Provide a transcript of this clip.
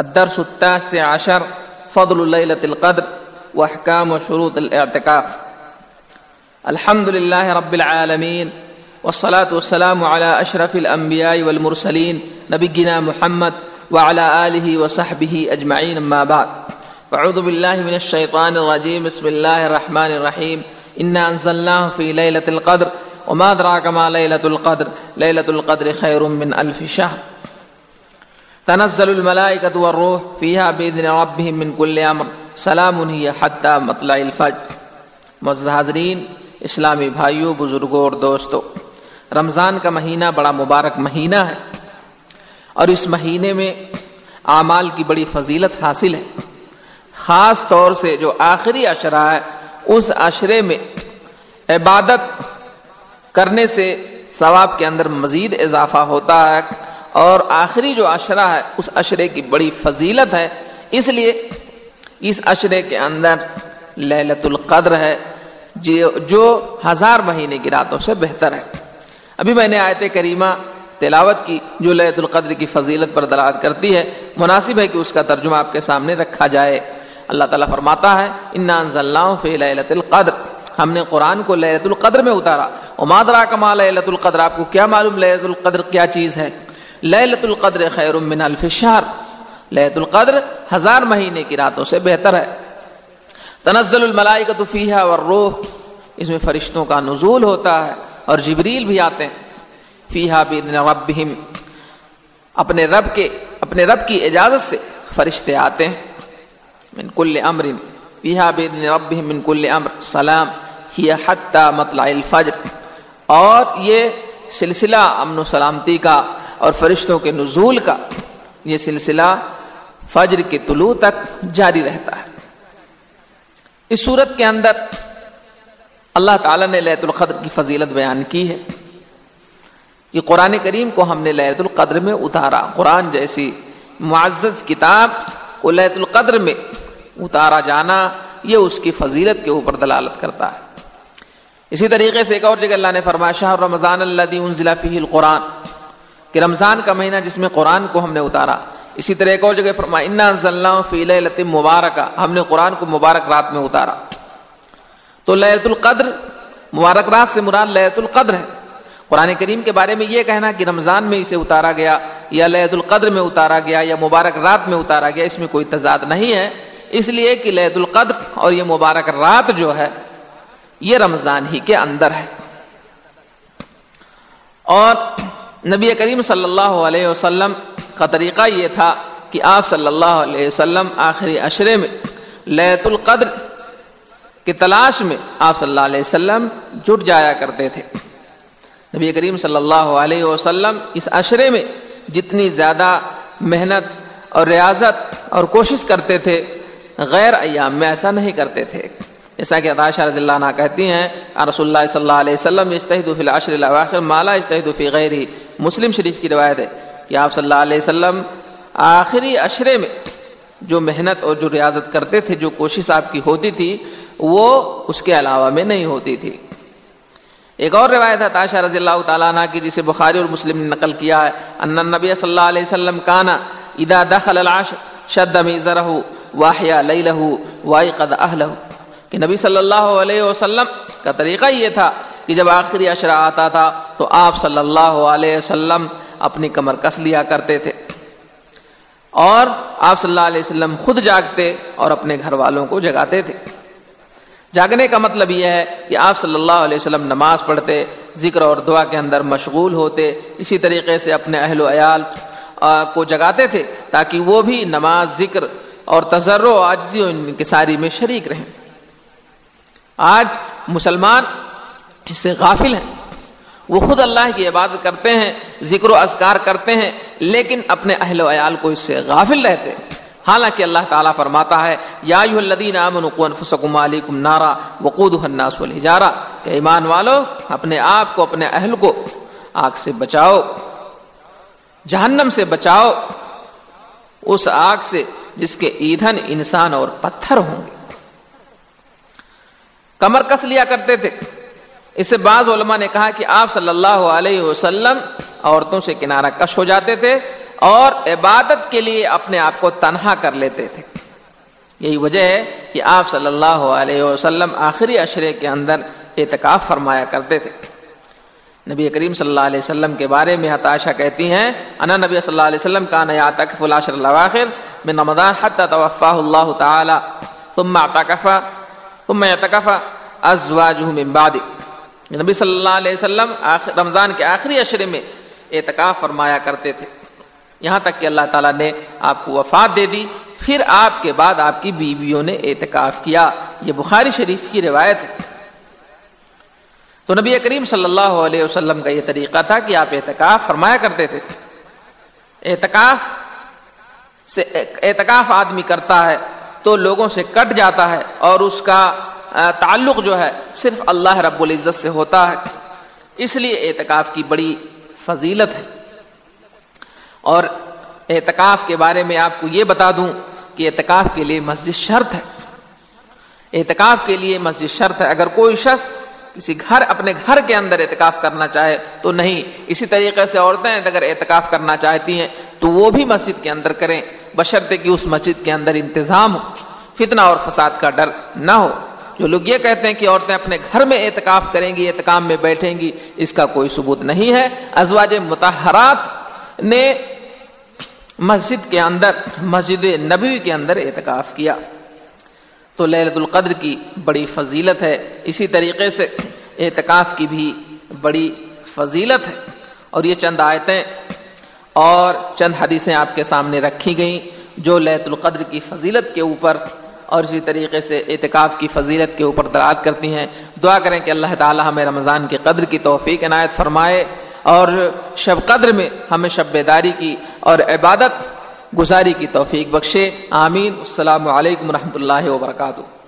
الدرس التاسع عشر، فضل ليلة القدر وأحكام وشروط الاعتكاف الحمد لله رب العالمين، والصلاة والسلام على أشرف الأنبياء والمرسلين نبينا محمد وعلى آله وصحبه أجمعين ما بعد. فعوذ بالله من الشيطان الرجيم، بسم الله الرحمن الرحيم. إنا أنزلناه في ليلة القدر، وما أدراك ما ليلة القدر؟ ليلة القدر خير من ألف شهر. تنزل الملائكة والروح فيها بإذن ربهم من كل أمر سلام هي حتى مطلع الفجر. معزز حاضرین، اسلامی بھائیوں بزرگوں اور دوستوں، رمضان کا مہینہ بڑا مبارک مہینہ ہے اور اس مہینے میں اعمال کی بڑی فضیلت حاصل ہے۔ خاص طور سے جو آخری اشرہ ہے، اس اشرے میں عبادت کرنے سے ثواب کے اندر مزید اضافہ ہوتا ہے۔ اور آخری جو اشرہ ہے، اس اشرے کی بڑی فضیلت ہے۔ اس لیے اس اشرے کے اندر للت القدر ہے، جو ہزار مہینے کی راتوں سے بہتر ہے۔ ابھی میں نے آیت کریمہ تلاوت کی، جو للت القدر کی فضیلت پر دلالت کرتی ہے۔ مناسب ہے کہ اس کا ترجمہ آپ کے سامنے رکھا جائے۔ اللہ تعالیٰ فرماتا ہے انَََََََََََََََََََََََََََََََََََََََََََََََََََََََََََََََََََََََََََََ فی ليلة القدر ہم نے قرآن کو ليلة القدر میں اتارا۔ ومادرا کما ليلة القدر؟ آپ کو کیا معلوم ليلة القدر کیا چیز ہے؟ ليلة القدر خیر من الف الشهر ليلة القدر ہزار مہینے کی راتوں سے بہتر ہے۔ تنزل الملائکۃ فیہا والروح۔ اس میں فرشتوں کا نزول ہوتا ہے اور جبریل بھی آتے ہیں۔ فیہا باذن ربہم۔ اپنے رب کے اپنے رب کی اجازت سے فرشتے آتے ہیں۔ من کل امر فیہا باذن ربہم من کل امر۔ سلام۔ ہی حتی مطلع الفجر۔ اور یہ سلسلہ امن و سلامتی کا اور فرشتوں کے نزول کا یہ سلسلہ فجر کے طلوع تک جاری رہتا ہے۔ اس صورت کے اندر اللہ تعالیٰ نے لیت القدر کی فضیلت بیان کی ہے۔ کہ قرآن کریم کو ہم نے لیت القدر میں اتارا۔ قرآن جیسی معزز کتاب کو لیت القدر میں اتارا جانا یہ اس کی فضیلت کے اوپر دلالت کرتا ہے۔ اسی طریقے سے ایک اور جگہ اللہ نے فرمایا شاہ رمضان اللہ انزل فیہ القرآن۔ کہ رمضان کا مہینہ جس میں قرآن کو ہم نے اتارا۔ اسی طرح ایک اور جگہ فرمایا، انا ضلع فی لیلۃ مبارکہ ہم نے قرآن کو مبارک رات میں اتارا۔ تو لیلۃ القدر، مبارک رات سے مراد لیلۃ القدر ہے۔ قرآن کریم کے بارے میں یہ کہنا کہ رمضان میں اسے اتارا گیا، یا لیلۃ القدر میں اتارا گیا، یا مبارک رات میں اتارا گیا، اس میں کوئی تضاد نہیں ہے۔ اس لیے کہ لیلۃ القدر اور یہ مبارک رات جو ہے، یہ رمضان ہی کے اندر ہے۔ اور نبی کریم صلی اللہ علیہ وسلم کا طریقہ یہ تھا کہ آپ صلی اللہ علیہ وسلم آخری اشرے میں لیت القدر کی تلاش میں آپ صلی اللہ علیہ وسلم جٹ جایا کرتے تھے۔ نبی کریم صلی اللہ علیہ وسلم اس اشرے میں جتنی زیادہ محنت اور ریاضت اور کوشش کرتے تھے، غیر ایام میں ایسا نہیں کرتے تھے۔ جیسا کہ عطاشہ رضی اللہ عنہ کہتی ہیں رسول اللہ صلی اللہ علیہ وسلم اجتہد فی العشر الاواخر مالا اجتہد فی غیر مسلم شریف کی روایت ہے کہ آپ صلی اللہ علیہ وسلم آخری اشرے میں جو محنت اور جو ریاضت کرتے تھے، جو کوشش آپ کی ہوتی تھی، وہ اس کے علاوہ میں نہیں ہوتی تھی۔ ایک اور روایت ہے تاشہ رضی اللہ تعالیٰ عنہ کی، جسے بخاری اور مسلم نے نقل کیا ہے، ان نبی صلی اللہ علیہ وسلم کانا اذا دخل العشر شد میزرہ واحیا لیلہ وائقد اہلہ کہ نبی صلی اللہ علیہ وسلم کا طریقہ یہ تھا کہ جب آخری اشرا آتا تھا تو آپ صلی اللہ علیہ وسلم اپنی کمر کس لیا کرتے تھے اور آپ صلی اللہ علیہ وسلم خود جاگتے اور اپنے گھر والوں کو جگاتے تھے۔ جاگنے کا مطلب یہ ہے کہ آپ صلی اللہ علیہ وسلم نماز پڑھتے، ذکر اور دعا کے اندر مشغول ہوتے، اسی طریقے سے اپنے اہل و عیال کو جگاتے تھے تاکہ وہ بھی نماز، ذکر اور تجر و عاجزی و انکساری میں شریک رہیں۔ آج مسلمان اس سے غافل ہیں۔ وہ خود اللہ کی عبادت کرتے ہیں، ذکر و اذکار کرتے ہیں، لیکن اپنے اہل و عیال کو اس سے غافل رہتے ہیں۔ حالانکہ اللہ تعالیٰ فرماتا ہے، یا الذین انفسکم علیکم نارا وقودها الناس والحجارہ۔ کہ ایمان والو، اپنے آپ کو، اپنے اہل کو آگ سے بچاؤ، جہنم سے بچاؤ۔ اس آگ سے جس کے ایندھن انسان اور پتھر ہوں گے۔ کمر کس لیا کرتے تھے؟ اس سے بعض علماء نے کہا کہ آپ صلی اللہ علیہ وسلم عورتوں سے کنارہ کش ہو جاتے تھے اور عبادت کے لیے اپنے آپ کو تنہا کر لیتے تھے۔ یہی وجہ ہے کہ آپ صلی اللہ علیہ وسلم آخری اشرے کے اندر اعتکاف فرمایا کرتے تھے۔ نبی کریم صلی اللہ علیہ وسلم کے بارے میں ہتاشا کہتی ہیں، انا نبی صلی اللہ علیہ وسلم کا نیا تکف العشر الاواخر من رمضان حتى توفاه الله تعالی، ثم اعتکف ثم اعتکف ازواجه من بعد. نبی صلی اللہ علیہ وسلم رمضان کے آخری اشرے میں اعتکاف فرمایا کرتے تھے۔ یہاں تک کہ اللہ تعالیٰ نے آپ کو وفات دے دی، پھر آپ کے بعد آپ کی بیویوں نے اعتکاف کیا۔ یہ بخاری شریف کی روایت ہے۔ تو نبی کریم صلی اللہ علیہ وسلم کا یہ طریقہ تھا کہ آپ اعتکاف فرمایا کرتے تھے۔ اعتکاف سے اعتکاف آدمی کرتا ہے۔ تو لوگوں سے کٹ جاتا ہے اور اس کا تعلق جو ہے صرف اللہ رب العزت سے ہوتا ہے۔ اس لیے اعتکاف کی بڑی فضیلت ہے۔ اور اعتکاف کے بارے میں آپ کو یہ بتا دوں کہ اعتکاف کے لیے مسجد شرط ہے۔ اعتکاف کے لیے مسجد شرط ہے۔ اگر کوئی شخص کسی گھر، اپنے گھر کے اندر اعتکاف کرنا چاہے تو نہیں، اسی طریقے سے عورتیں اگر اعتکاف کرنا چاہتی ہیں تو وہ بھی مسجد کے اندر کریں۔ بشرطے کہ اس مسجد کے اندر انتظام ہو۔ فتنہ اور فساد کا ڈر نہ ہو۔ جو لوگ یہ کہتے ہیں کہ عورتیں اپنے گھر میں اعتکاف کریں گی اعتکام میں بیٹھیں گی، اس کا کوئی ثبوت نہیں ہے۔ ازواج متحرات نے مسجد کے اندر، مسجد نبوی کے اندر اعتکاف کیا۔ تو للت القدر کی بڑی فضیلت ہے۔ اسی طریقے سے اعتکاف کی بھی بڑی فضیلت ہے۔ اور یہ چند آیتیں اور چند حدیثیں آپ کے سامنے رکھی گئیں جو لہت القدر کی فضیلت کے اوپر اور اسی طریقے سے اعتکاف کی فضیلت کے اوپر دلات کرتی ہیں۔ دعا کریں کہ اللہ تعالی ہمیں رمضان کی قدر کی توفیق عنایت فرمائے اور شب قدر میں ہمیں شب بیداری کی اور عبادت گزاری کی توفیق بخشے۔ آمین۔ السلام علیکم و اللہ وبرکاتہ۔